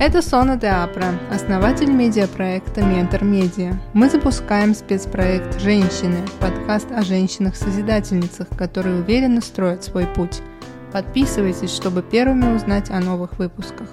Это Сона де Апра, основатель медиапроекта Ментор Медиа. Мы запускаем спецпроект «Женщины» – подкаст о женщинах-созидательницах, которые уверенно строят свой путь. Подписывайтесь, чтобы первыми узнать о новых выпусках.